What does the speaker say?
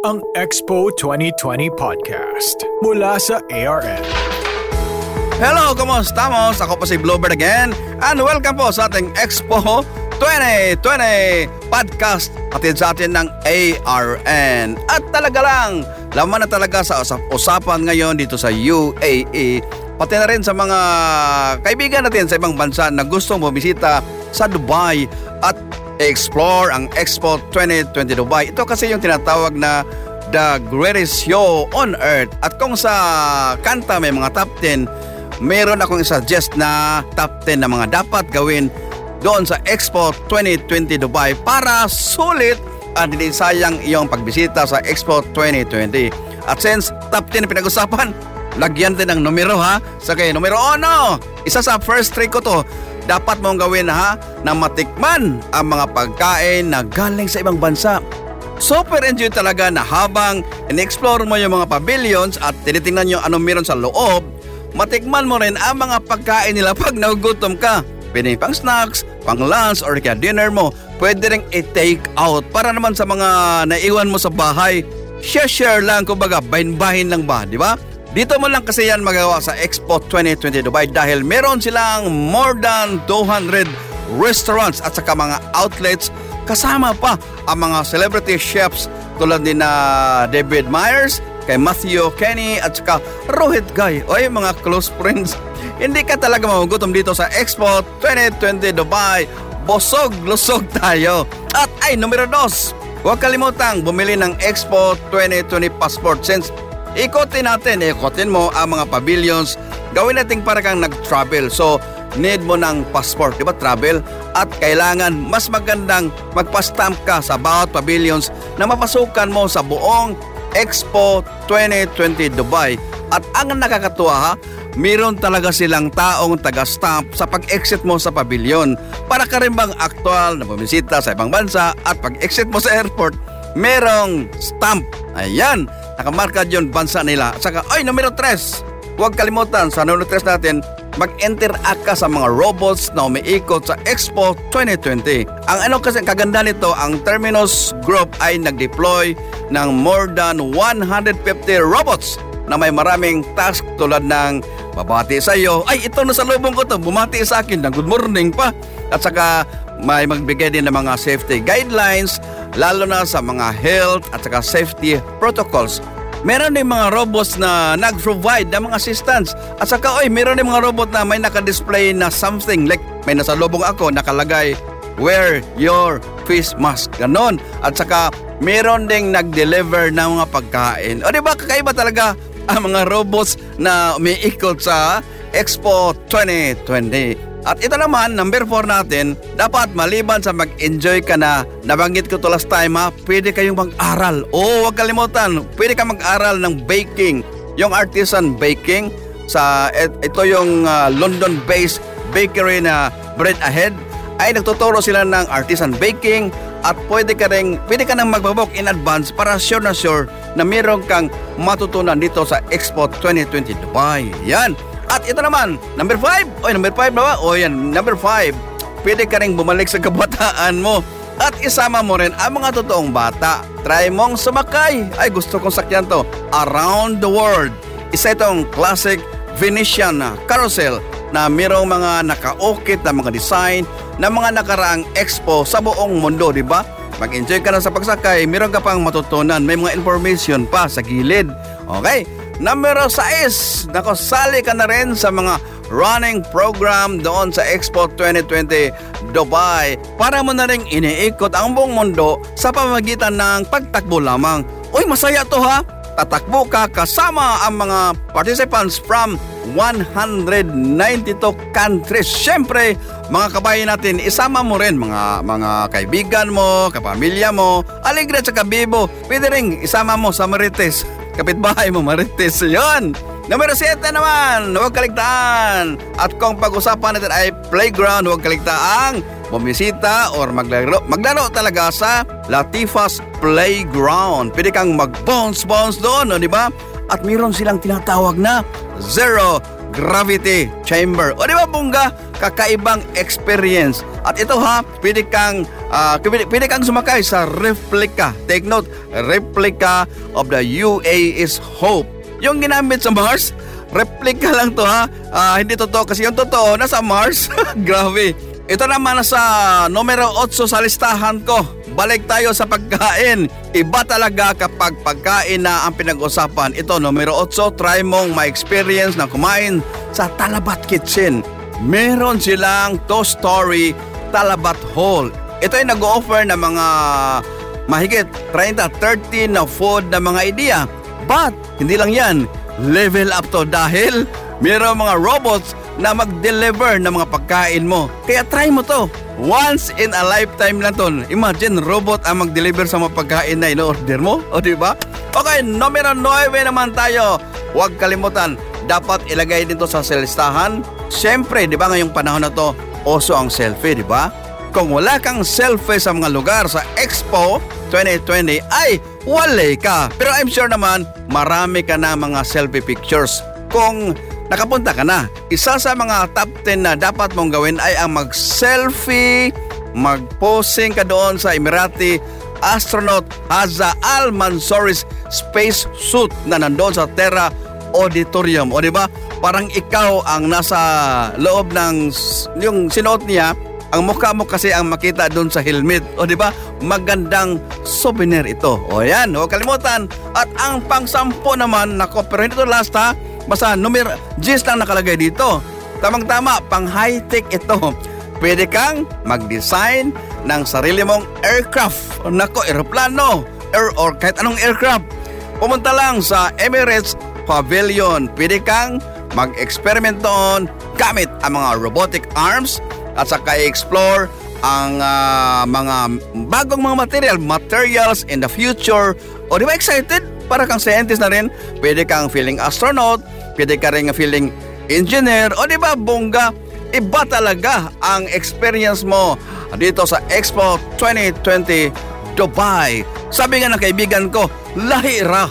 ang Expo 2020 Podcast mula sa ARN. Hello, kumusta mo? Ako po si Bluebird again and welcome po sa ating Expo 2020 Podcast atid sa atin ng ARN. At talaga lang, laman na talaga sa usap-usapan ngayon dito sa UAE pati na rin sa mga kaibigan natin sa ibang bansa na gustong bumisita sa Dubai at explore ang Expo 2020 Dubai. Ito kasi yung tinatawag na the greatest show on earth. At kung sa kanta may mga top 10, meron akong suggest na top 10 na mga dapat gawin doon sa Expo 2020 Dubai para sulit at hindi sayang iyong pagbisita sa Expo 2020. At since top 10 pinag-usapan, lagyan din ng numero ha. Sa kay numero 1, isa sa first three ko to dapat mong gawin ha na matikman ang mga pagkain na galing sa ibang bansa. Super enjoy talaga na habang in-explore mo yung mga pavilions at tinitingnan nyo anong meron sa loob, matikman mo rin ang mga pagkain nila pag nagugutom ka. Pwede pang snacks, pang lunch or kaya dinner mo, pwede rin i-take out para naman sa mga naiwan mo sa bahay. Share-share lang, kumbaga, bahin-bahin lang ba, di ba? Dito mo lang kasi yan magawa sa Expo 2020 Dubai dahil meron silang more than 200 restaurants at saka mga outlets kasama pa ang mga celebrity chefs tulad ni na David Myers, kay Matthew Kenny at saka Rohit Guy o yung mga close friends. Hindi ka talaga magugutom dito sa Expo 2020 Dubai. Bosog, lusog tayo. At ay, numero dos, huwag kalimutang bumili ng Expo 2020 passport since ikotin natin, ikotin mo ang mga pavilions, gawin natin para kang nag-travel. So, need mo ng passport, di ba, travel? At kailangan mas magandang magpa-stamp ka sa bawat pavilions na mapasukan mo sa buong Expo 2020 Dubai. At ang nakakatuwa ha, meron talaga silang taong taga-stamp sa pag-exit mo sa pavilion para ka rin bang aktual na bumisita sa ibang bansa at pag-exit mo sa airport, merong stamp. Ayan, nakamarka yun bansa nila. Saka, ay, numero 3. Huwag kalimutan, sa numero 3 natin, mag-interact ka sa mga robots na umiikot sa Expo 2020. Ang ano kasi kaganda nito, ang Terminus Group ay nag-deploy ng more than 150 robots na may maraming task tulad ng babati sa iyo. Ay, ito na sa lubong ko to, bumati sa akin ng good morning pa. At saka may magbigay din ng mga safety guidelines lalo na sa mga health at saka safety protocols. Meron din mga robots na nag-provide ng mga assistance. At saka, oy, meron din mga robot na may naka-display na something. Like, may nasa lubong ako, nakalagay, wear your face mask. Ganon. At saka, meron ding nag-deliver ng mga pagkain. O di ba, kakaiba talaga ang mga robots na umiikot sa Expo 2020. At ito naman, number 4 natin, dapat maliban sa mag-enjoy ka na, nabanggit ko to last time ha, pwede kayong mag-aral. Oo, huwag kalimutan, pwede ka mag-aral ng baking. Yung artisan baking, sa ito yung uh, London-based bakery na Bread Ahead, ay nagtuturo sila ng artisan baking at pwede ka rin, pwede ka nang magbabook in advance para sure na sure na meron kang matutunan dito sa Expo 2020 Dubai. Yan. At ito naman, number 5. Oy, number 5 na ba? O yan, number 5. Pwede ka rin bumalik sa kabataan mo at isama mo rin ang mga totoong bata. Try mong sumakay. Ay, gusto kong sakyan to. Around the World. Isa itong classic Venetian carousel na mayroong mga nakaukit na mga design na mga nakaraang expo sa buong mundo, di ba? Mag-enjoy ka na sa pagsakay, meron ka pang matutunan, may mga information pa sa gilid. Okay? Numero 6, nako sali ka na rin sa mga running program doon sa Expo 2020 Dubai para mo na rin iniikot ang buong mundo sa pamagitan ng pagtakbo lamang. Uy, masaya to ha! Tatakbo ka kasama ang mga participants from 192 countries. Siyempre, mga kabayan natin, isama mo rin mga mga kaibigan mo, kapamilya mo, aligre at kabibo. Pwede rin isama mo sa Marites kapitbahay mo marites yon. Numero 7 naman, huwag kaligtaan. At kung pag-usapan natin ay playground, huwag kaligtaang bumisita or maglaro, maglaro talaga sa Latifas Playground. Pwede kang mag-bounce-bounce doon, no, di ba? At mayroon silang tinatawag na zero gravity chamber. O di ba bungga? Kakaibang experience. At ito ha, pwede kang, uh, pwede, pwede kang sumakay sa replica. Take note, replica of the UAE's Hope. Yung ginamit sa Mars, replica lang to ha. Uh, hindi totoo kasi yung totoo nasa Mars. Grabe. Ito naman nasa numero 8 sa listahan ko. Balik tayo sa pagkain. Iba talaga kapag pagkain na ang pinag-usapan. Ito, numero 8, try mong ma-experience na kumain sa Talabat Kitchen. Meron silang two-story Talabat Hall. Ito ay nag-offer ng mga mahigit 30-30 na food na mga idea. But, hindi lang yan, level up to dahil meron mga robots na mag-deliver ng mga pagkain mo. Kaya try mo to. Once in a lifetime lang to. Imagine, robot ang mag-deliver sa mga pagkain na in-order mo. O di ba? Okay, numero 9 naman tayo. Huwag kalimutan, dapat ilagay dito sa selistahan. Siyempre, di ba ngayong panahon na to, oso ang selfie, di ba? Kung wala kang selfie sa mga lugar sa Expo 2020 ay wala ka. Pero I'm sure naman marami ka na mga selfie pictures. Kung nakapunta ka na. Isa sa mga top 10 na dapat mong gawin ay ang mag-selfie, mag-posing ka doon sa Emirati astronaut Haza Al Mansouri's space suit na nandoon sa Terra Auditorium. O di ba? Parang ikaw ang nasa loob ng yung sinuot niya ang mukha mo kasi ang makita doon sa helmet. O di ba? Magandang souvenir ito. O yan, huwag kalimutan. At ang pang-sampo naman, nako, pero hindi ito last ha Basta numero G's lang nakalagay dito. Tamang-tama, pang high-tech ito. Pwede kang mag-design ng sarili mong aircraft. Nako, aeroplano. Air or kahit anong aircraft. Pumunta lang sa Emirates Pavilion. Pwede kang mag-experiment doon gamit ang mga robotic arms at saka i-explore ang uh, mga bagong mga material, materials in the future. O di ba excited? Para kang scientist na rin. Pwede kang feeling astronaut, pwede ka rin feeling engineer, o di ba bongga, iba talaga ang experience mo dito sa Expo 2020 Dubai. Sabi nga ng kaibigan ko, lahira